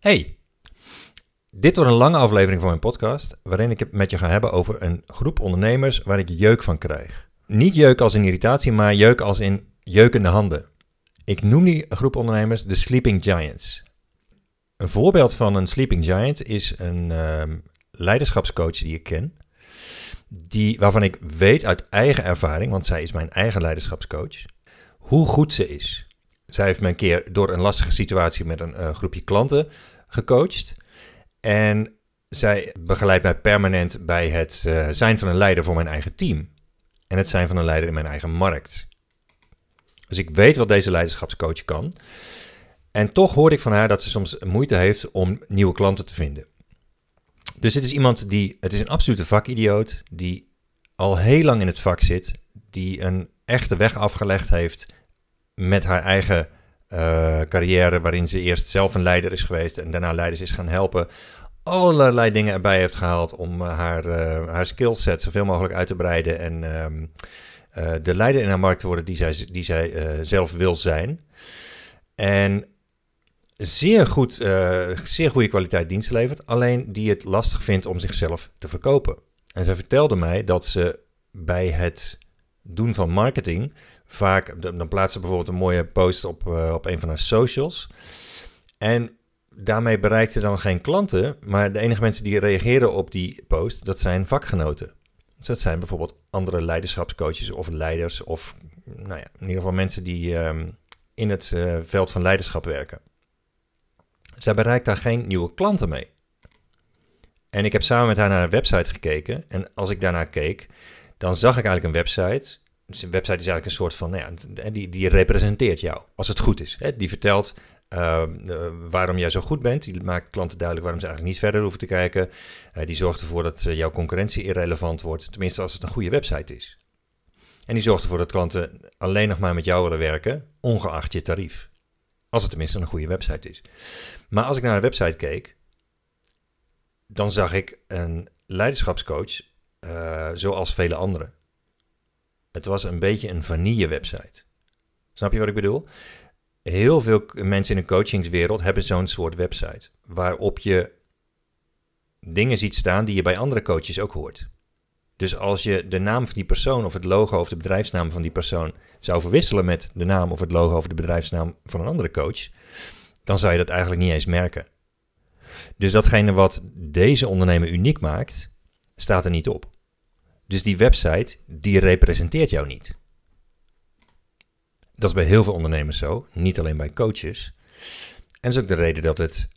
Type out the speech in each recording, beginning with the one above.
Hey, dit wordt een lange aflevering van mijn podcast, waarin ik het met je ga hebben over een groep ondernemers waar ik jeuk van krijg. Niet jeuk als in irritatie, maar jeuk als in jeukende handen. Ik noem die groep ondernemers de Sleeping Giants. Een voorbeeld van een Sleeping Giant is een ehm, leiderschapscoach die ik ken, die, waarvan ik weet uit eigen ervaring, want zij is mijn eigen leiderschapscoach, hoe goed ze is. Zij heeft me een keer door een lastige situatie met een uh, groepje klanten gecoacht. En zij begeleidt mij permanent bij het uh, zijn van een leider voor mijn eigen team. En het zijn van een leider in mijn eigen markt. Dus ik weet wat deze leiderschapscoach kan. En toch hoorde ik van haar dat ze soms moeite heeft om nieuwe klanten te vinden. Dus het is iemand die, het is een absolute vakidioot, die al heel lang in het vak zit, die een echte weg afgelegd heeft met haar eigen uh, carrière, waarin ze eerst zelf een leider is geweest en daarna leiders is gaan helpen. Allerlei dingen erbij heeft gehaald om uh, haar, uh, haar skillset zoveel mogelijk uit te breiden en um, de leider in haar markt te worden die zij, die zij zelf wil zijn. En zeer, goed, zeer goede kwaliteit dienst levert, alleen die het lastig vindt om zichzelf te verkopen. En zij vertelde mij dat ze bij het doen van marketing vaak, dan plaatst ze bijvoorbeeld een mooie post op, uh, op een van haar socials. En daarmee bereikt ze dan geen klanten, maar de enige mensen die reageren op die post, dat zijn vakgenoten. Dus dat zijn bijvoorbeeld andere leiderschapscoaches of leiders of nou ja, in ieder geval mensen die um, in het uh, veld van leiderschap werken. Zij bereikt daar geen nieuwe klanten mee. En ik heb samen met haar naar een website gekeken. En als ik daarnaar keek, dan zag ik eigenlijk een website dus een website is eigenlijk een soort van, nou ja, die, die representeert jou, als het goed is. Hè? Die vertelt uh, waarom jij zo goed bent. Die maakt klanten duidelijk waarom ze eigenlijk niet verder hoeven te kijken. Uh, die zorgt ervoor dat uh, jouw concurrentie irrelevant wordt, tenminste als het een goede website is. En die zorgt ervoor dat klanten alleen nog maar met jou willen werken, ongeacht je tarief. Als het tenminste een goede website is. Maar als ik naar de website keek, dan zag ik een leiderschapscoach zoals vele anderen. Het was een beetje een vanille website. Snap je wat ik bedoel? Heel veel mensen in de coachingswereld hebben zo'n soort website. Waarop je dingen ziet staan die je bij andere coaches ook hoort. Dus als je de naam van die persoon of het logo of de bedrijfsnaam van die persoon zou verwisselen met de naam of het logo of de bedrijfsnaam van een andere coach, dan zou je dat eigenlijk niet eens merken. Dus datgene wat deze ondernemer uniek maakt, staat er niet op. Dus die website, die representeert jou niet. Dat is bij heel veel ondernemers zo, niet alleen bij coaches. En dat is ook de reden dat, het,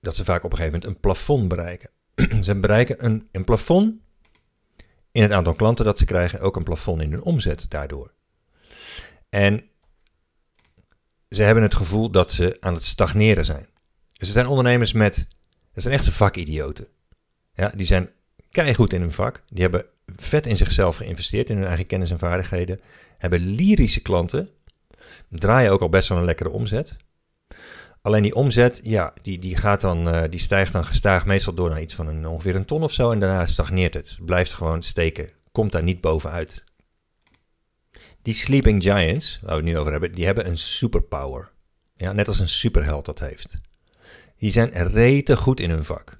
dat ze vaak op een gegeven moment een plafond bereiken. ze bereiken een, een plafond in het aantal klanten dat ze krijgen, ook een plafond in hun omzet daardoor. En ze hebben het gevoel dat ze aan het stagneren zijn. Dus er zijn ondernemers met, dat zijn echte vakidioten. Ja, die zijn keihard in hun vak. Die hebben vet in zichzelf geïnvesteerd, in hun eigen kennis en vaardigheden. Hebben lyrische klanten. Draaien ook al best wel een lekkere omzet. Alleen die omzet, ja, die, die, gaat dan, uh, die stijgt dan gestaag meestal door naar iets van een, ongeveer een ton of zo. En daarna stagneert het. Blijft gewoon steken. Komt daar niet bovenuit. Die Sleeping Giants, waar we het nu over hebben, die hebben een superpower. Ja, net als een superheld dat heeft. Die zijn rete goed in hun vak.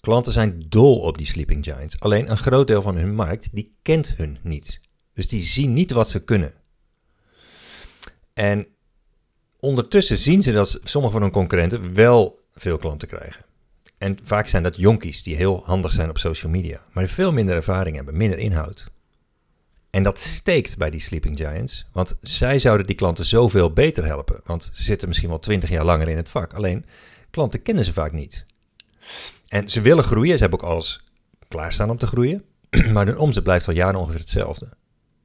Klanten zijn dol op die sleeping giants. Alleen een groot deel van hun markt die kent hun niet. Dus die zien niet wat ze kunnen. En ondertussen zien ze dat sommige van hun concurrenten wel veel klanten krijgen. En vaak zijn dat jonkies die heel handig zijn op social media, maar veel minder ervaring hebben, minder inhoud. En dat steekt bij die sleeping giants, want zij zouden die klanten zoveel beter helpen. Want ze zitten misschien wel twintig jaar langer in het vak. Alleen klanten kennen ze vaak niet. En ze willen groeien. Ze hebben ook alles klaarstaan om te groeien. maar hun omzet blijft al jaren ongeveer hetzelfde.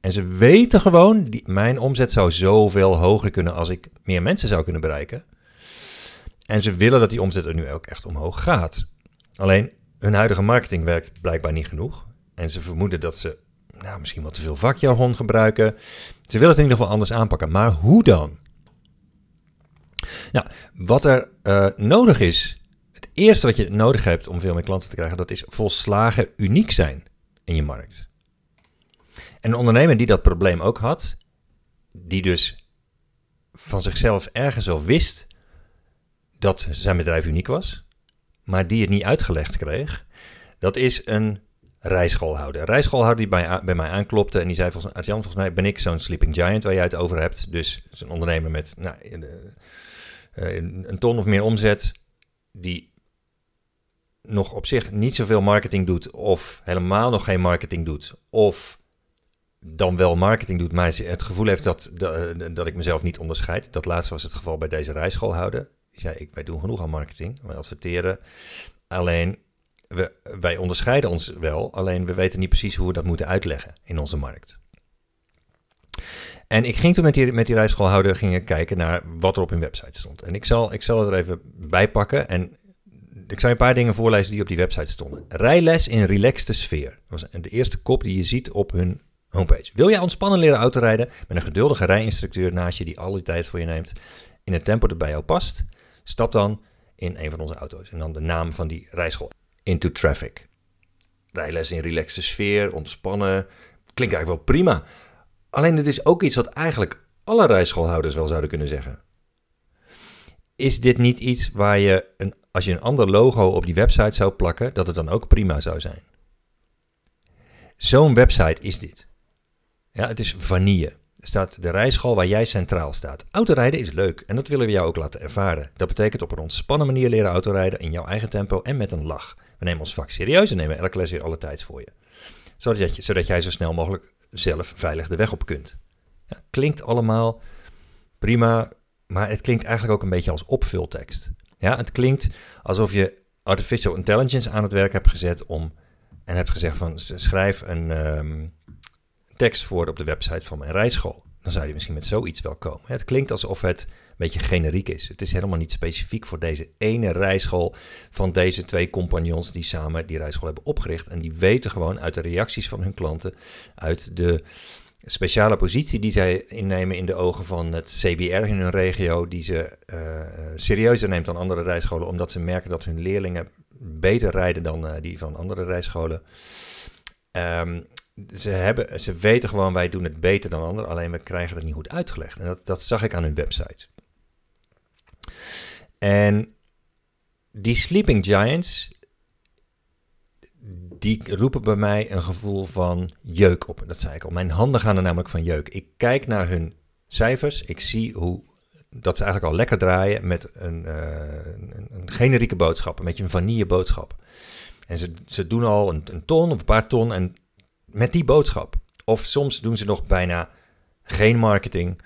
En ze weten gewoon, die, mijn omzet zou zoveel hoger kunnen als ik meer mensen zou kunnen bereiken. En ze willen dat die omzet er nu ook echt omhoog gaat. Alleen hun huidige marketing werkt blijkbaar niet genoeg. En ze vermoeden dat ze nou, misschien wel te veel vakjargon gebruiken. Ze willen het in ieder geval anders aanpakken. Maar hoe dan? Nou, wat er uh, nodig is eerste wat je nodig hebt om veel meer klanten te krijgen, dat is volslagen uniek zijn in je markt. En een ondernemer die dat probleem ook had, die dus van zichzelf ergens al wist dat zijn bedrijf uniek was, maar die het niet uitgelegd kreeg. Dat is een rijschoolhouder. Een rijschoolhouder die bij, bij mij aanklopte en die zei volgens, Arjan, volgens mij ben ik zo'n sleeping giant waar jij het over hebt. Dus een ondernemer met nou, een ton of meer omzet, die nog op zich niet zoveel marketing doet of helemaal nog geen marketing doet of dan wel marketing doet, maar het gevoel heeft dat, dat, ik mezelf niet onderscheid. Dat laatste was het geval bij deze rijschoolhouder. Die zei, ik, wij doen genoeg aan marketing, wij adverteren. Alleen, we, wij onderscheiden ons wel, alleen we weten niet precies hoe we dat moeten uitleggen in onze markt. En ik ging toen met die, met die rijschoolhouder gingen kijken naar wat er op hun website stond. En ik zal, ik zal het er even bij pakken. En ik zal je een paar dingen voorlezen die op die website stonden. Rijles in relaxte sfeer. Dat was de eerste kop die je ziet op hun homepage. Wil jij ontspannen leren autorijden met een geduldige rijinstructeur naast je die alle tijd voor je neemt in het tempo dat bij jou past? Stap dan in een van onze auto's en dan de naam van die rijschool. Into Traffic. Rijles in relaxte sfeer, ontspannen. Klinkt eigenlijk wel prima. Alleen het is ook iets wat eigenlijk alle rijschoolhouders wel zouden kunnen zeggen. Is dit niet iets waar je, een, als je een ander logo op die website zou plakken, dat het dan ook prima zou zijn? Zo'n website is dit. Ja, het is vanille. Er staat de rijschool waar jij centraal staat. Autorijden is leuk en dat willen we jou ook laten ervaren. Dat betekent op een ontspannen manier leren autorijden in jouw eigen tempo en met een lach. We nemen ons vak serieus en nemen elke les weer alle tijd voor je. Zodat, je, zodat jij zo snel mogelijk zelf veilig de weg op kunt. Ja, klinkt allemaal prima, maar het klinkt eigenlijk ook een beetje als opvultekst. Ja, het klinkt alsof je artificial intelligence aan het werk hebt gezet om en hebt gezegd van schrijf een um, tekst voor op de website van mijn rijschool. Dan zou je misschien met zoiets wel komen. Het klinkt alsof het een beetje generiek is. Het is helemaal niet specifiek voor deze ene rijschool van deze twee compagnons die samen die rijschool hebben opgericht. En die weten gewoon uit de reacties van hun klanten, uit de speciale positie die zij innemen in de ogen van het CBR in hun regio, die ze uh, serieuzer neemt dan andere rijscholen, omdat ze merken dat hun leerlingen beter rijden dan uh, die van andere rijscholen. Um, ze, hebben, ze weten gewoon, wij doen het beter dan anderen, alleen we krijgen het niet goed uitgelegd. En dat, dat zag ik aan hun website. En die Sleeping Giants, die roepen bij mij een gevoel van jeuk op. Dat zei ik al. Mijn handen gaan er namelijk van jeuk. Ik kijk naar hun cijfers. Ik zie hoe dat ze eigenlijk al lekker draaien met een, uh, een, een generieke boodschap, een beetje een vanille boodschap. En ze, ze doen al een, een, ton of een paar ton en met die boodschap. Of soms doen ze nog bijna geen marketing.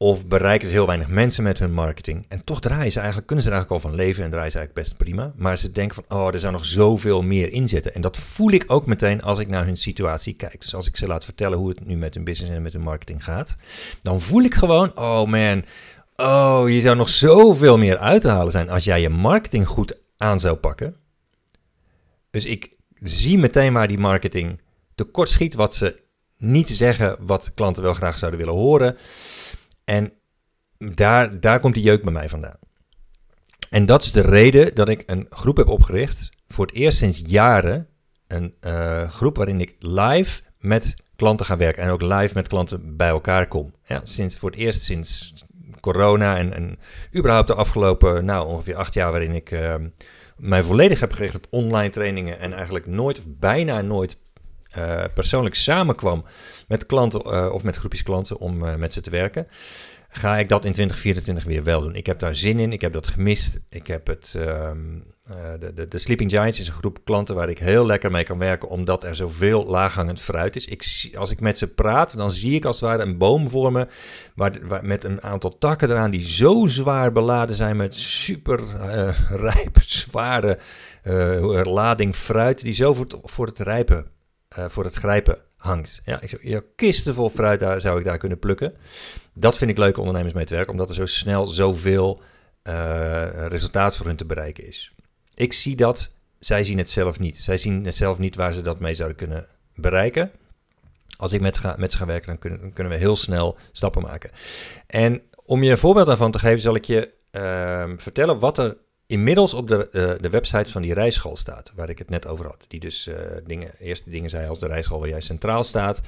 Of bereiken ze heel weinig mensen met hun marketing. En toch draaien ze eigenlijk, kunnen ze er eigenlijk al van leven en draaien ze eigenlijk best prima. Maar ze denken van, oh, er zou nog zoveel meer in zitten. En dat voel ik ook meteen als ik naar hun situatie kijk. Dus als ik ze laat vertellen hoe het nu met hun business en met hun marketing gaat. Dan voel ik gewoon, oh man, oh, je zou nog zoveel meer uit te halen zijn als jij je marketing goed aan zou pakken. Dus ik zie meteen waar die marketing tekort schiet, wat ze niet zeggen wat klanten wel graag zouden willen horen. En daar, daar komt die jeuk bij mij vandaan. En dat is de reden dat ik een groep heb opgericht, voor het eerst sinds jaren, een uh, groep waarin ik live met klanten ga werken en ook live met klanten bij elkaar kom. Ja, sinds, voor het eerst sinds corona en, en überhaupt de afgelopen, nou ongeveer acht jaar waarin ik uh, mij volledig heb gericht op online trainingen en eigenlijk nooit of bijna nooit uh, persoonlijk samenkwam met klanten uh, of met groepjes klanten om uh, met ze te werken, ga ik dat in 2024 weer wel doen. Ik heb daar zin in, ik heb dat gemist. Ik heb het, um, de, de, de, Sleeping Giants is een groep klanten waar ik heel lekker mee kan werken, omdat er zoveel laaghangend fruit is. Ik, als ik met ze praat, dan zie ik als het ware een boom vormen waar, waar, met een aantal takken eraan die zo zwaar beladen zijn met super rijp, zware lading fruit, die zo voor het, voor het rijpen voor het grijpen hangt. Ja, ik, kisten vol fruit daar, zou ik daar kunnen plukken. Dat vind ik leuke ondernemers mee te werken, omdat er zo snel zoveel uh, resultaat voor hun te bereiken is. Ik zie dat, zij zien het zelf niet. Zij zien het zelf niet waar ze dat mee zouden kunnen bereiken. Als ik met, met ze ga werken, dan kunnen, kunnen we heel snel stappen maken. En om je een voorbeeld daarvan te geven, zal ik je uh, vertellen wat er inmiddels op de, uh, de website van die rijschool staat, waar ik het net over had. Die dus uh, dingen, eerste dingen zei als de rijschool waar jij centraal staat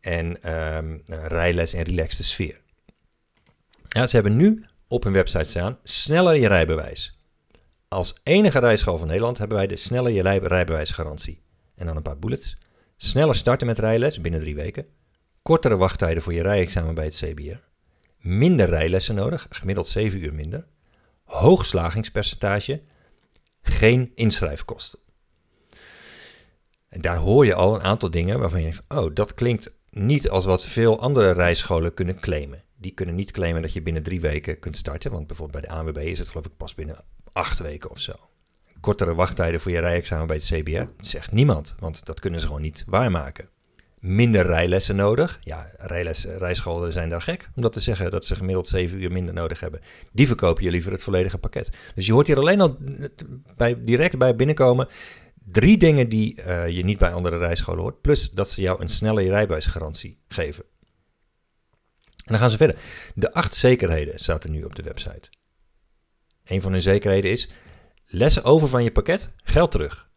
en um, rijles en relaxte sfeer. Ja, ze hebben nu op hun website staan: sneller je rijbewijs. Als enige rijschool van Nederland hebben wij de sneller je rijbewijsgarantie. En dan een paar bullets. Sneller starten met rijles binnen drie weken. Kortere wachttijden voor je rijexamen bij het CBR. Minder rijlessen nodig, gemiddeld 7 uur minder. Hoog slagingspercentage. Geen inschrijfkosten. En daar hoor je al een aantal dingen waarvan je denkt: oh, dat klinkt niet als wat veel andere rijscholen kunnen claimen. Die kunnen niet claimen dat je binnen drie weken kunt starten. Want bijvoorbeeld bij de ANWB is het geloof ik pas binnen acht weken of zo. Kortere wachttijden voor je rijexamen bij het CBR, zegt niemand, want dat kunnen ze gewoon niet waarmaken. Minder rijlessen nodig. Ja, rijscholen zijn daar gek om dat te zeggen, dat ze gemiddeld 7 uur minder nodig hebben. Die verkopen je liever het volledige pakket. Dus je hoort hier alleen al bij, direct bij binnenkomen drie dingen die uh, je niet bij andere rijscholen hoort. Plus dat ze jou een snelle rijbewijsgarantie geven. En dan gaan ze verder. De acht zekerheden staat er nu op de website. Een van hun zekerheden is: lessen over van je pakket, geld terug.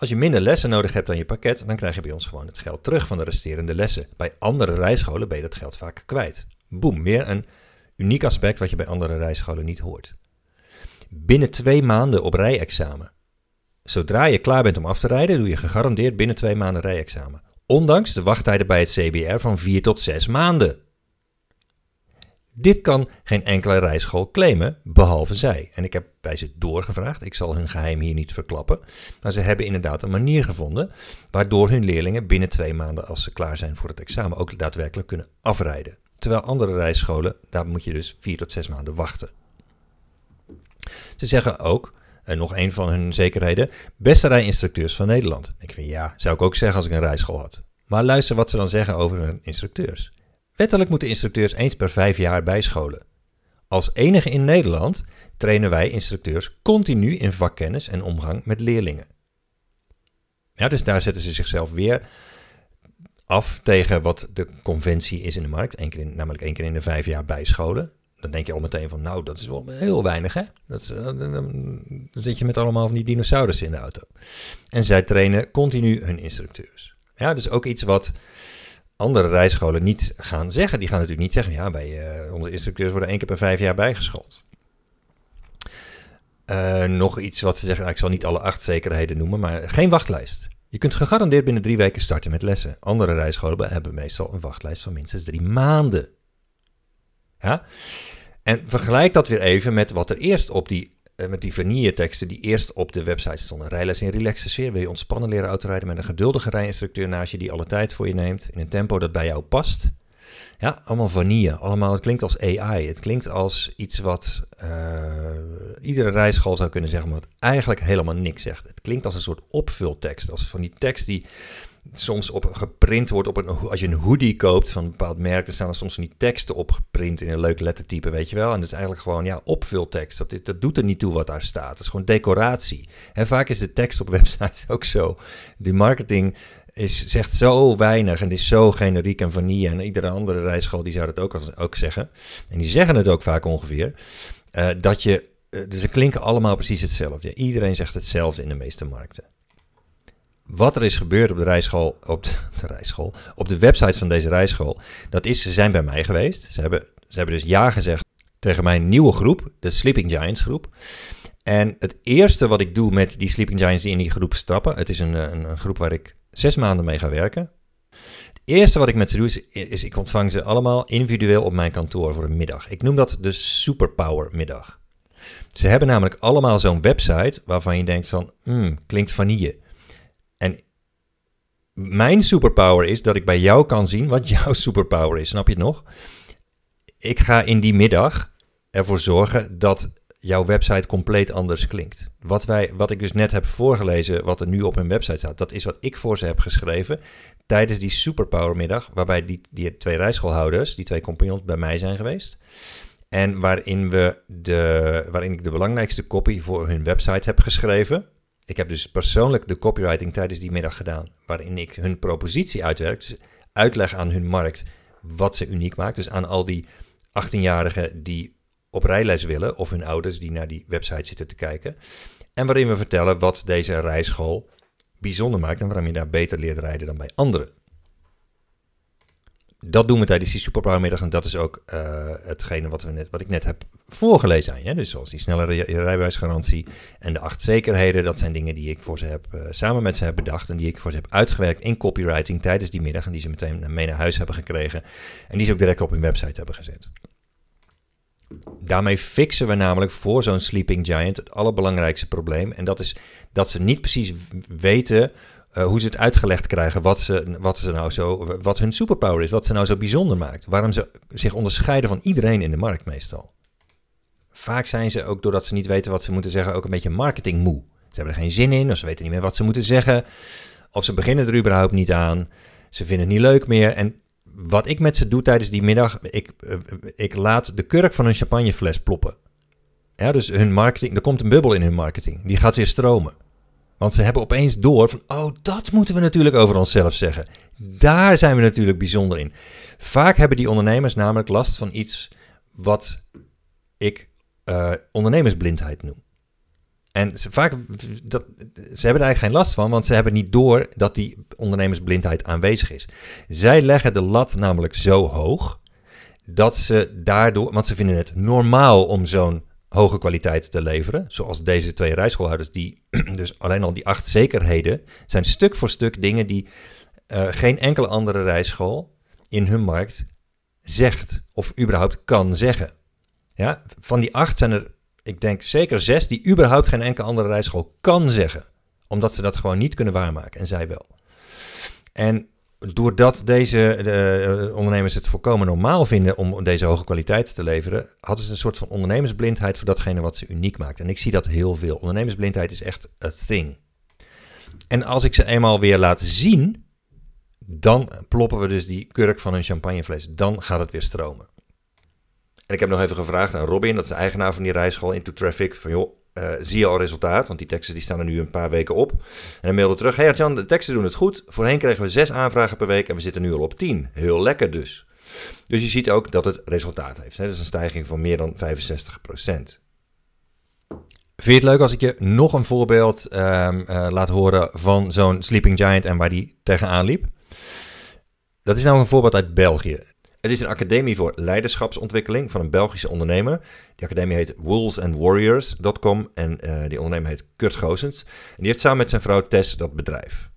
Als je minder lessen nodig hebt dan je pakket, dan krijg je bij ons gewoon het geld terug van de resterende lessen. Bij andere rijscholen ben je dat geld vaak kwijt. Boom, weer een uniek aspect wat je bij andere rijscholen niet hoort. Binnen twee maanden op rijexamen. Zodra je klaar bent om af te rijden, doe je gegarandeerd binnen twee maanden rijexamen. Ondanks de wachttijden bij het CBR van 4 tot 6 maanden. Dit kan geen enkele rijschool claimen, behalve zij. En ik heb bij ze doorgevraagd, ik zal hun geheim hier niet verklappen. Maar ze hebben inderdaad een manier gevonden waardoor hun leerlingen binnen twee maanden, als ze klaar zijn voor het examen, ook daadwerkelijk kunnen afrijden. Terwijl andere rijscholen, daar moet je dus vier tot zes maanden wachten. Ze zeggen ook, en nog een van hun zekerheden, beste rijinstructeurs van Nederland. Ik vind ja, zou ik ook zeggen als ik een rijschool had. Maar luister wat ze dan zeggen over hun instructeurs. Wettelijk moeten instructeurs eens per vijf jaar bijscholen. Als enige in Nederland trainen wij instructeurs continu in vakkennis en omgang met leerlingen. Ja, dus daar zetten ze zichzelf weer af tegen wat de conventie is in de markt. Eén keer in, namelijk één keer in de vijf jaar bijscholen. Dan denk je al meteen van, nou, dat is wel heel weinig, hè? Dat eh, dan zit je met allemaal van die dinosaurussen in de auto. En zij trainen continu hun instructeurs. Ja, dus ook iets wat andere rijscholen niet gaan zeggen. Die gaan natuurlijk niet zeggen, ja, wij, uh, onze instructeurs worden één keer per vijf jaar bijgeschoold. Uh, nog iets wat ze zeggen, nou, ik zal niet alle acht zekerheden noemen, maar geen wachtlijst. Je kunt gegarandeerd binnen drie weken starten met lessen. Andere rijscholen hebben meestal een wachtlijst van minstens drie maanden. Ja? En vergelijk dat weer even met wat er eerst op die eh, met die vanille-teksten die eerst op de website stonden. Rijles in relaxe sfeer. Wil je ontspannen leren autorijden met een geduldige rijinstructeur naast je die alle tijd voor je neemt. In een tempo dat bij jou past. Ja, allemaal vanille. Allemaal, het klinkt als AI. Het klinkt als iets wat uh, iedere rijschool zou kunnen zeggen, maar wat eigenlijk helemaal niks zegt. Het klinkt als een soort opvultekst. Als van die tekst die soms op geprint wordt op een, als je een hoodie koopt van een bepaald merk, dan staan er soms die teksten op geprint in een leuk lettertype, weet je wel. En dat is eigenlijk gewoon ja, opvultekst. Dat, dat doet er niet toe wat daar staat. Het is gewoon decoratie. En vaak is de tekst op websites ook zo. De marketing is, zegt zo weinig en is zo generiek en vanille. En iedere andere rijschool die zou dat ook, ook zeggen. En die zeggen het ook vaak ongeveer. Uh, dat je, uh, dus ze klinken allemaal precies hetzelfde. Iedereen zegt hetzelfde in de meeste markten wat er is gebeurd op de rijschool, op de, rijschool, op de website van deze rijschool, dat is, ze zijn bij mij geweest. Ze hebben, ze hebben dus ja gezegd tegen mijn nieuwe groep, de Sleeping Giants groep. En het eerste wat ik doe met die Sleeping Giants die in die groep stappen, het is een, een, een groep waar ik zes maanden mee ga werken. Het eerste wat ik met ze doe, is, is ik ontvang ze allemaal individueel op mijn kantoor voor een middag. Ik noem dat de Superpower middag. Ze hebben namelijk allemaal zo'n website waarvan je denkt van, hmm, klinkt vanille. En mijn superpower is dat ik bij jou kan zien wat jouw superpower is. Snap je het nog? Ik ga in die middag ervoor zorgen dat jouw website compleet anders klinkt. Wat, wij, wat ik dus net heb voorgelezen, wat er nu op hun website staat, dat is wat ik voor ze heb geschreven tijdens die superpowermiddag, waarbij die, die twee rijschoolhouders, die twee compagnons bij mij zijn geweest. En waarin, we de, waarin ik de belangrijkste copy voor hun website heb geschreven. Ik heb dus persoonlijk de copywriting tijdens die middag gedaan, waarin ik hun propositie uitwerk, dus uitleg aan hun markt wat ze uniek maakt. Dus aan al die 18-jarigen die op rijles willen, of hun ouders die naar die website zitten te kijken. En waarin we vertellen wat deze rijschool bijzonder maakt en waarom je daar beter leert rijden dan bij anderen. Dat doen we tijdens die superpowermiddag. En dat is ook uh, hetgene wat, we net, wat ik net heb voorgelezen aan je. Dus zoals die snelle rijbewijsgarantie en de acht zekerheden. Dat zijn dingen die ik voor ze heb, uh, samen met ze heb bedacht. En die ik voor ze heb uitgewerkt in copywriting tijdens die middag. En die ze meteen mee naar huis hebben gekregen. En die ze ook direct op hun website hebben gezet. Daarmee fixen we namelijk voor zo'n sleeping giant het allerbelangrijkste probleem. En dat is dat ze niet precies weten uh, hoe ze het uitgelegd krijgen wat, ze, wat, ze nou zo, wat hun superpower is, wat ze nou zo bijzonder maakt. Waarom ze zich onderscheiden van iedereen in de markt meestal. Vaak zijn ze ook doordat ze niet weten wat ze moeten zeggen ook een beetje marketingmoe. Ze hebben er geen zin in of ze weten niet meer wat ze moeten zeggen. Of ze beginnen er überhaupt niet aan. Ze vinden het niet leuk meer. En wat ik met ze doe tijdens die middag, ik, uh, ik laat de kurk van een champagnefles ploppen. Dus hun marketing, er komt een bubbel in hun marketing. Die gaat weer stromen. Want ze hebben opeens door van, oh, dat moeten we natuurlijk over onszelf zeggen. Daar zijn we natuurlijk bijzonder in. Vaak hebben die ondernemers namelijk last van iets wat ik uh, ondernemersblindheid noem. En ze, vaak, dat, ze hebben er eigenlijk geen last van, want ze hebben niet door dat die ondernemersblindheid aanwezig is. Zij leggen de lat namelijk zo hoog dat ze daardoor, want ze vinden het normaal om zo'n hoge kwaliteit te leveren. Zoals deze twee rijschoolhouders, die dus alleen al die acht zekerheden zijn stuk voor stuk dingen die uh, geen enkele andere rijschool in hun markt zegt of überhaupt kan zeggen. Ja, van die acht zijn er, ik denk zeker zes, die überhaupt geen enkele andere rijschool kan zeggen. Omdat ze dat gewoon niet kunnen waarmaken en zij wel. En doordat deze de, uh, ondernemers het volkomen normaal vinden om deze hoge kwaliteit te leveren, hadden ze een soort van ondernemersblindheid voor datgene wat ze uniek maakt. En ik zie dat heel veel. Ondernemersblindheid is echt a thing. En als ik ze eenmaal weer laat zien, dan ploppen we dus die kurk van een champagnefles. Dan gaat het weer stromen. En ik heb nog even gevraagd aan Robin, dat is de eigenaar van die rijschool Into Traffic, van joh, uh, zie je al resultaat? Want die teksten die staan er nu een paar weken op. En hij mailde terug, hey Jan, de teksten doen het goed. Voorheen kregen we zes aanvragen per week en we zitten nu al op tien. Heel lekker dus. Dus je ziet ook dat het resultaat heeft. Hè? Dat is een stijging van meer dan 65% Vind je het leuk als ik je nog een voorbeeld um, uh, laat horen van zo'n Sleeping Giant en waar die tegenaan liep? Dat is nou een voorbeeld uit België. Het is een academie voor leiderschapsontwikkeling van een Belgische ondernemer. Die academie heet woolsandwarriors.com en uh, die ondernemer heet Kurt Goosens. En die heeft samen met zijn vrouw Tess dat bedrijf.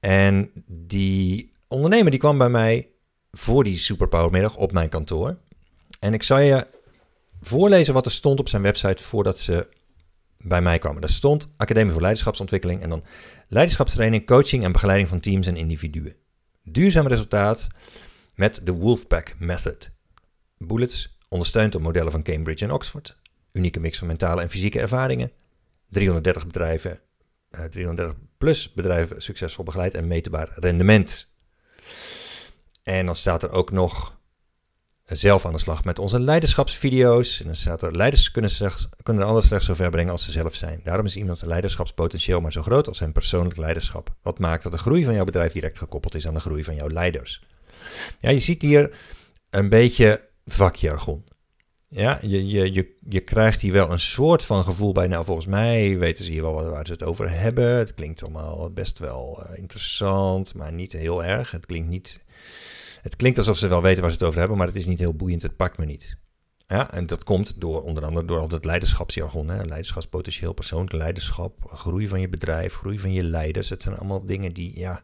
En die ondernemer die kwam bij mij voor die Superpowermiddag op mijn kantoor. En ik zal je voorlezen wat er stond op zijn website voordat ze bij mij kwamen. Daar stond Academie voor Leiderschapsontwikkeling en dan leiderschapstraining, coaching en begeleiding van teams en individuen. Duurzaam resultaat met de Wolfpack Method. Bullets, ondersteund door modellen van Cambridge en Oxford. Unieke mix van mentale en fysieke ervaringen. 330 bedrijven, uh, 330 plus bedrijven succesvol begeleid en meetbaar rendement. En dan staat er ook nog zelf aan de slag met onze leiderschapsvideo's. En dan staat er, leiders kunnen, slechts, kunnen de anderen slechts zo ver brengen als ze zelf zijn. Daarom is iemands leiderschapspotentieel maar zo groot als zijn persoonlijk leiderschap. Wat maakt dat de groei van jouw bedrijf direct gekoppeld is aan de groei van jouw leiders. Ja, je ziet hier een beetje vakjargon. Ja, je, je, je, je krijgt hier wel een soort van gevoel bij. Nou, volgens mij weten ze hier wel waar ze het over hebben. Het klinkt allemaal best wel uh, interessant, maar niet heel erg. Het klinkt, niet, het klinkt alsof ze wel weten waar ze het over hebben, maar het is niet heel boeiend. Het pakt me niet. Ja, en dat komt door onder andere door al het leiderschapsjargon. Hè? Leiderschapspotentieel, persoonlijk leiderschap, groei van je bedrijf, groei van je leiders. Het zijn allemaal dingen die, ja,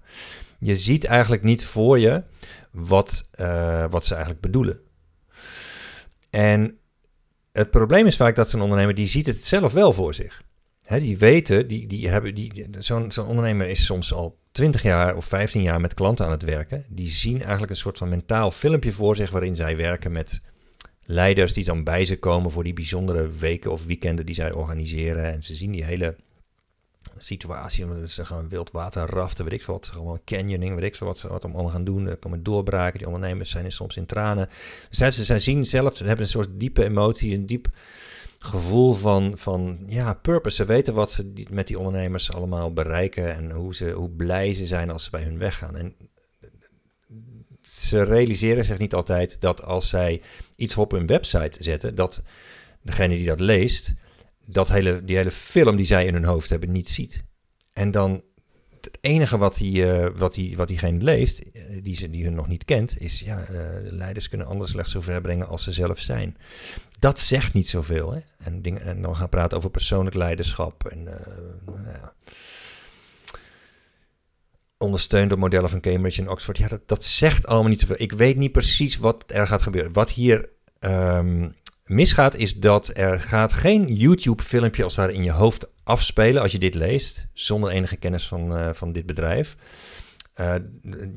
je ziet eigenlijk niet voor je wat, uh, wat ze eigenlijk bedoelen. En het probleem is vaak dat zo'n ondernemer, die ziet het zelf wel voor zich. He, die weten, die, die hebben, die, zo'n zo'n ondernemer is soms al 20 jaar of 15 jaar met klanten aan het werken. Die zien eigenlijk een soort van mentaal filmpje voor zich waarin zij werken met leiders die dan bij ze komen voor die bijzondere weken of weekenden die zij organiseren. En ze zien die hele situatie. Ze gaan wildwater raften, weet ik veel wat. Gewoon canyoning, weet ik veel wat ze wat allemaal gaan doen. Er komen doorbraken. Die ondernemers zijn soms in tranen. Zij, ze, zij zien zelf, ze hebben een soort diepe emotie, een diep gevoel van, van ja, purpose. Ze weten wat ze met die ondernemers allemaal bereiken en hoe, ze, hoe blij ze zijn als ze bij hun weggaan. En ze realiseren zich niet altijd dat als zij iets op hun website zetten, dat degene die dat leest, dat hele, die hele film die zij in hun hoofd hebben niet ziet. En dan het enige wat, die, uh, wat, die, wat diegene leest, die, ze, die hun nog niet kent, is ja, leiders kunnen anderen slechts zo ver brengen als ze zelf zijn. Dat zegt niet zoveel. Hè? En, en dan gaan praten over persoonlijk leiderschap en nou ja ondersteund door modellen van Cambridge en Oxford. Ja, dat, dat zegt allemaal niet zoveel. Ik weet niet precies wat er gaat gebeuren. Wat hier um, misgaat is dat er gaat geen YouTube-filmpje als daar in je hoofd afspelen als je dit leest, zonder enige kennis van, uh, van dit bedrijf. Uh,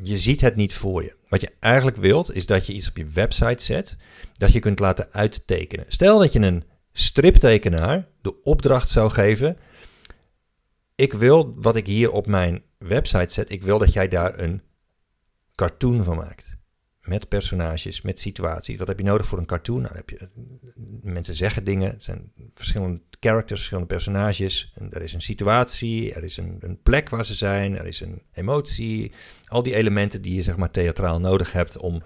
je ziet het niet voor je. Wat je eigenlijk wilt, is dat je iets op je website zet, dat je kunt laten uittekenen. Stel dat je een striptekenaar de opdracht zou geven. Ik wil wat ik hier op mijn website zet, ik wil dat jij daar een cartoon van maakt. Met personages, met situaties. Wat heb je nodig voor een cartoon? Nou, heb je, mensen zeggen dingen, het zijn verschillende characters, verschillende personages. En er is een situatie, er is een, een, plek waar ze zijn, er is een emotie. Al die elementen die je zeg maar theatraal nodig hebt om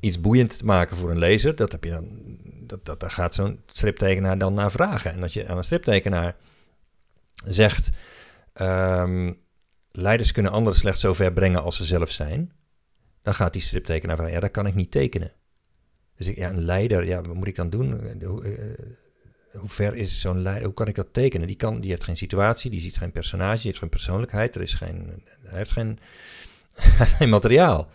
iets boeiend te maken voor een lezer. Dat heb je dan, dat, dat, daar gaat zo'n striptekenaar dan naar vragen. En als je aan een striptekenaar zegt... Um, leiders kunnen anderen slechts zo ver brengen als ze zelf zijn. Dan gaat die striptekenaar van, ja, dat kan ik niet tekenen. Dus ik, ja, een leider, ja, wat moet ik dan doen? Eh, hoe, uh, hoe ver is zo'n leider, hoe kan ik dat tekenen? Die, kan, die heeft geen situatie, die ziet geen personage, die heeft geen persoonlijkheid, er is geen, hij heeft geen, geen materiaal.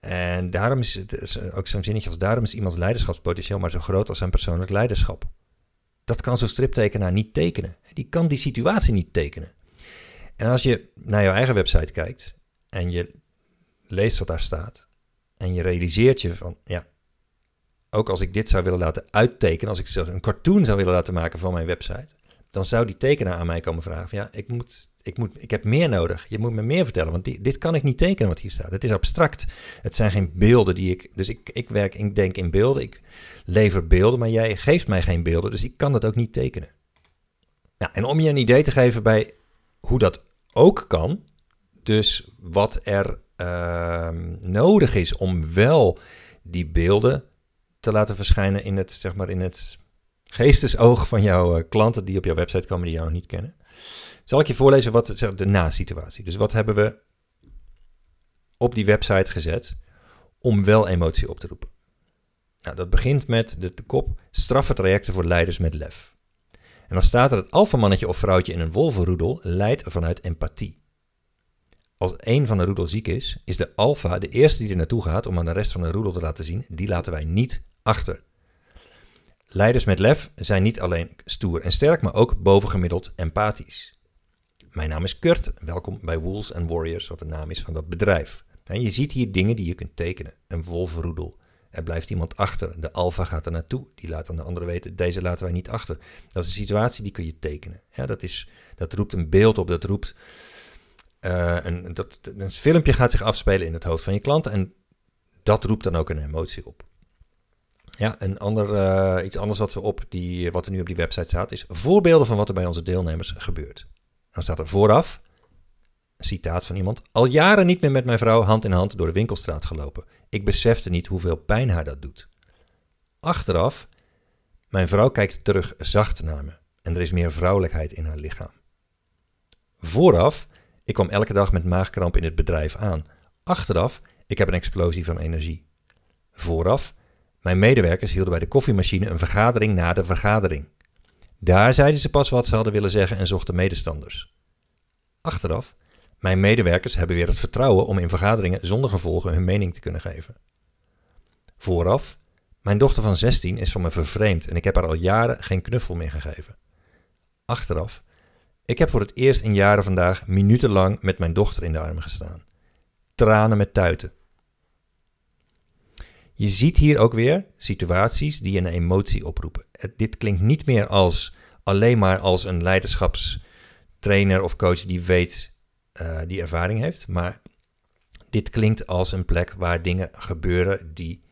En daarom is het ook zo'n zinnetje als daarom is iemands leiderschapspotentieel maar zo groot als zijn persoonlijk leiderschap. Dat kan zo'n striptekenaar niet tekenen. Die kan die situatie niet tekenen. En als je naar jouw eigen website kijkt en je leest wat daar staat en je realiseert je van, ja, ook als ik dit zou willen laten uittekenen, als ik zelfs een cartoon zou willen laten maken van mijn website, dan zou die tekenaar aan mij komen vragen van, ja, ik, moet, ik, moet, ik heb meer nodig. Je moet me meer vertellen, want dit kan ik niet tekenen wat hier staat. Het is abstract. Het zijn geen beelden die ik... Dus ik, ik werk, ik denk in beelden, ik lever beelden, maar jij geeft mij geen beelden, dus ik kan dat ook niet tekenen. Ja, en om je een idee te geven bij hoe dat ook kan. Dus wat er uh, nodig is om wel die beelden te laten verschijnen in het, zeg maar, in het geestesoog van jouw uh, klanten die op jouw website komen die jou niet kennen. Zal ik je voorlezen wat zeg, de na-situatie. Dus wat hebben we op die website gezet om wel emotie op te roepen? Nou, dat begint met de, de kop straffe trajecten voor leiders met lef. En dan staat er het alfamannetje of vrouwtje in een wolvenroedel leidt vanuit empathie. Als een van de roedel ziek is, is de alfa de eerste die er naartoe gaat om aan de rest van de roedel te laten zien, die laten wij niet achter. Leiders met lef zijn niet alleen stoer en sterk, maar ook bovengemiddeld empathisch. Mijn naam is Kurt, welkom bij Wolves and Warriors, wat de naam is van dat bedrijf. En je ziet hier dingen die je kunt tekenen. Een wolvenroedel, er blijft iemand achter. De alfa gaat er naartoe. Die laat aan de andere weten, deze laten wij niet achter. Dat is een situatie die kun je tekenen. Ja, dat, is, dat roept een beeld op, dat roept... Uh, een, dat, een filmpje gaat zich afspelen in het hoofd van je klant en dat roept dan ook een emotie op. Ja, een ander, uh, iets anders wat, we op die, wat er nu op die website staat, is voorbeelden van wat er bij onze deelnemers gebeurt. Dan staat er vooraf, citaat van iemand, al jaren niet meer met mijn vrouw hand in hand door de winkelstraat gelopen. Ik besefte niet hoeveel pijn haar dat doet. Achteraf, mijn vrouw kijkt terug zacht naar me en er is meer vrouwelijkheid in haar lichaam. Vooraf, ik kwam elke dag met maagkramp in het bedrijf aan. Achteraf, ik heb een explosie van energie. Vooraf, mijn medewerkers hielden bij de koffiemachine een vergadering na de vergadering. Daar zeiden ze pas wat ze hadden willen zeggen en zochten medestanders. Achteraf, mijn medewerkers hebben weer het vertrouwen om in vergaderingen zonder gevolgen hun mening te kunnen geven. Vooraf, mijn dochter van 16 is van me vervreemd en ik heb haar al jaren geen knuffel meer gegeven. Achteraf, ik heb voor het eerst in jaren vandaag minutenlang met mijn dochter in de armen gestaan. Tranen met tuiten. Je ziet hier ook weer situaties die een emotie oproepen. dit klinkt niet meer als alleen maar als een leiderschapstrainer of coach die weet uh, die ervaring heeft. Maar dit klinkt als een plek waar dingen gebeuren die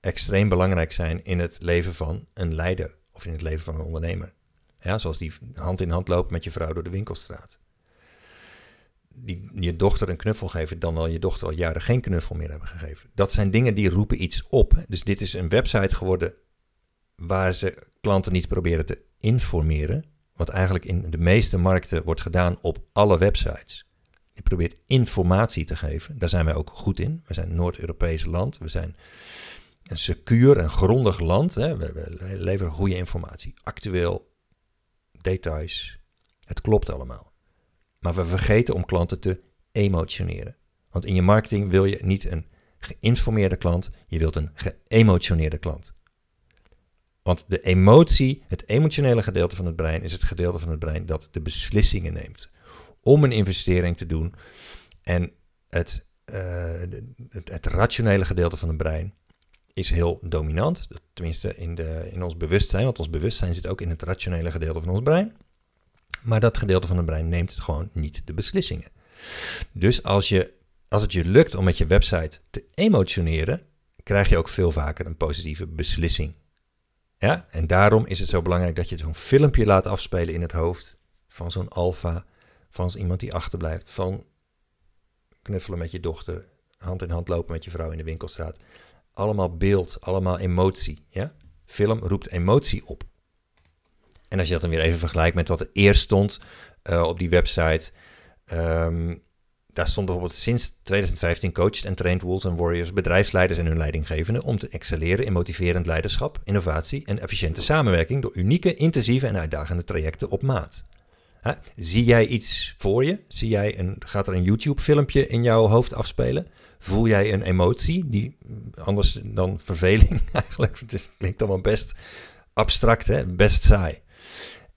extreem belangrijk zijn in het leven van een leider of in het leven van een ondernemer. Ja, zoals die hand in hand lopen met je vrouw door de winkelstraat. Die je dochter een knuffel geven, dan al je dochter al jaren geen knuffel meer hebben gegeven. Dat zijn dingen die roepen iets op. Dus dit is een website geworden waar ze klanten niet proberen te informeren, wat eigenlijk in de meeste markten wordt gedaan op alle websites. Je probeert informatie te geven. Daar zijn wij ook goed in. We zijn een Noord-Europees land. We zijn een secuur en grondig land. Hè. We, we leveren goede informatie. Actueel, details. Het klopt allemaal. Maar we vergeten om klanten te emotioneren. Want in je marketing wil je niet een geïnformeerde klant, je wilt een geëmotioneerde klant. Want de emotie, het emotionele gedeelte van het brein, is het gedeelte van het brein dat de beslissingen neemt om een investering te doen. En het, het, het, rationele gedeelte van het brein is heel dominant. Tenminste in, de, in ons bewustzijn, want ons bewustzijn zit ook in het rationele gedeelte van ons brein. Maar dat gedeelte van het brein neemt gewoon niet de beslissingen. Dus als, je, als het je lukt om met je website te emotioneren, krijg je ook veel vaker een positieve beslissing. Ja? En daarom is het zo belangrijk dat je zo'n filmpje laat afspelen in het hoofd van zo'n alfa, van iemand die achterblijft, van knuffelen met je dochter, hand in hand lopen met je vrouw in de winkelstraat. Allemaal beeld, allemaal emotie. Ja? Film roept emotie op. En als je dat dan weer even vergelijkt met wat er eerst stond uh, op die website, um, daar stond bijvoorbeeld sinds 2015 coached en trained Wolves and Warriors bedrijfsleiders en hun leidinggevenden om te excelleren in motiverend leiderschap, innovatie en efficiënte samenwerking door unieke, intensieve en uitdagende trajecten op maat. zie jij iets voor je? Zie jij een, gaat er een YouTube-filmpje in jouw hoofd afspelen? Voel jij een emotie die anders dan verveling eigenlijk? Het klinkt allemaal best abstract, hè? best saai.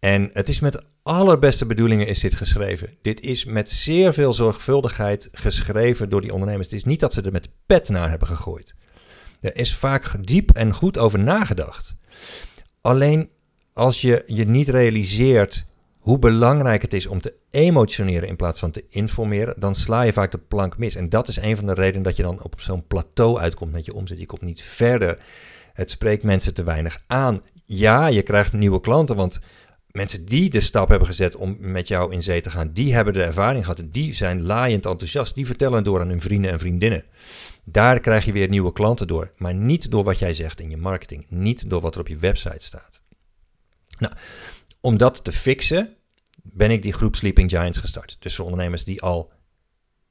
En het is met allerbeste bedoelingen is dit geschreven. Dit is met zeer veel zorgvuldigheid geschreven door die ondernemers. Het is niet dat ze er met pet naar hebben gegooid. Er is vaak diep en goed over nagedacht. Alleen als je je niet realiseert hoe belangrijk het is om te emotioneren in plaats van te informeren, dan sla je vaak de plank mis. En dat is een van de redenen dat je dan op zo'n plateau uitkomt met je omzet. Je komt niet verder. Het spreekt mensen te weinig aan. Ja, je krijgt nieuwe klanten, want mensen die de stap hebben gezet om met jou in zee te gaan, die hebben de ervaring gehad. Die zijn laaiend enthousiast. Die vertellen door aan hun vrienden en vriendinnen. Daar krijg je weer nieuwe klanten door. Maar niet door wat jij zegt in je marketing. Niet door wat er op je website staat. Nou, om dat te fixen, ben ik die groep Sleeping Giants gestart. Dus voor ondernemers die al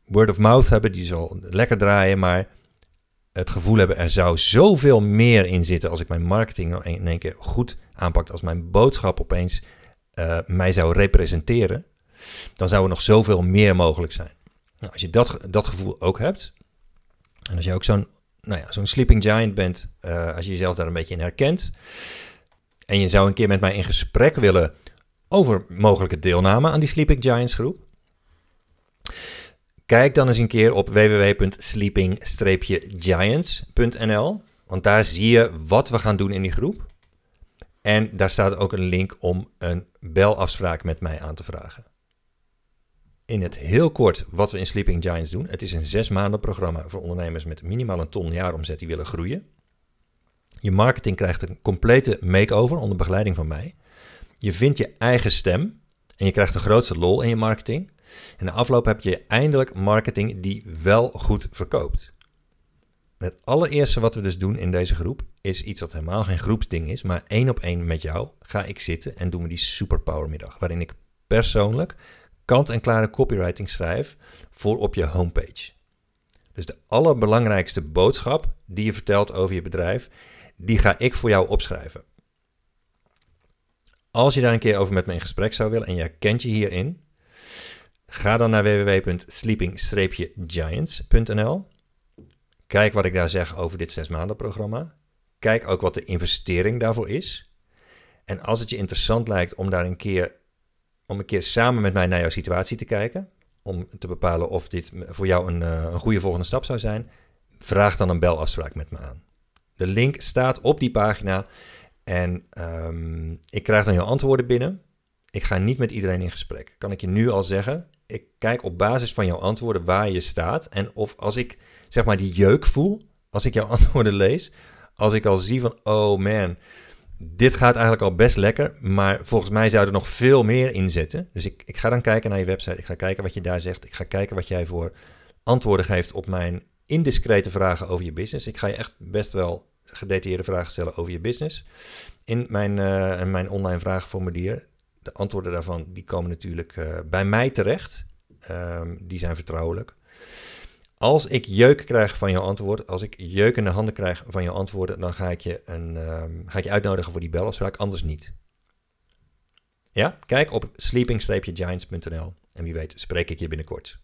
word of mouth hebben, die zal lekker draaien, maar het gevoel hebben er zou zoveel meer in zitten als ik mijn marketing in één keer goed aanpakt, als mijn boodschap opeens uh, mij zou representeren, dan zou er nog zoveel meer mogelijk zijn. Nou, als je dat, dat gevoel ook hebt, en als je ook zo'n nou ja, zo'n sleeping giant bent, uh, als je jezelf daar een beetje in herkent, en je zou een keer met mij in gesprek willen over mogelijke deelname aan die Sleeping Giants groep, kijk dan eens een keer op www.sleeping-giants.nl, want daar zie je wat we gaan doen in die groep. En daar staat ook een link om een belafspraak met mij aan te vragen. In het heel kort wat we in Sleeping Giants doen. Het is een zes maanden programma voor ondernemers met minimaal een ton jaaromzet die willen groeien. Je marketing krijgt een complete makeover onder begeleiding van mij. Je vindt je eigen stem en je krijgt de grootste lol in je marketing. En de afloop heb je eindelijk marketing die wel goed verkoopt. Het allereerste wat we dus doen in deze groep is iets wat helemaal geen groepsding is, maar één op één met jou ga ik zitten en doen we die superpower middag, waarin ik persoonlijk kant-en-klare copywriting schrijf voor op je homepage. Dus de allerbelangrijkste boodschap die je vertelt over je bedrijf, die ga ik voor jou opschrijven. Als je daar een keer over met me in gesprek zou willen en je kent je hierin, ga dan naar www.sleeping-giants.nl Kijk wat ik daar zeg over dit zes maanden programma. Kijk ook wat de investering daarvoor is. En als het je interessant lijkt om daar een keer, om een keer samen met mij naar jouw situatie te kijken, om te bepalen of dit voor jou een, eh, een goede volgende stap zou zijn, vraag dan een belafspraak met me aan. De link staat op die pagina en um, ik krijg dan jouw antwoorden binnen. Ik ga niet met iedereen in gesprek. Kan ik je nu al zeggen? Ik kijk op basis van jouw antwoorden waar je staat en of als ik zeg maar die jeuk voel als ik jouw antwoorden lees. Als ik al zie van, oh man, dit gaat eigenlijk al best lekker, maar volgens mij zou er nog veel meer in zitten. Dus ik, ik ga dan kijken naar je website, ik ga kijken wat je daar zegt, ik ga kijken wat jij voor antwoorden geeft op mijn indiscrete vragen over je business. Ik ga je echt best wel gedetailleerde vragen stellen over je business. In mijn, uh, mijn online vragenformulier, de antwoorden daarvan, die komen natuurlijk uh, bij mij terecht. Ehm, die zijn vertrouwelijk. Als ik jeuk krijg van jouw antwoord, als ik jeuk in de handen krijg van jouw antwoorden, dan ga ik je, een, ehm, ga ik je uitnodigen voor die belafspraak, anders niet. Ja, kijk op sleeping-giants.nl en wie weet spreek ik je binnenkort.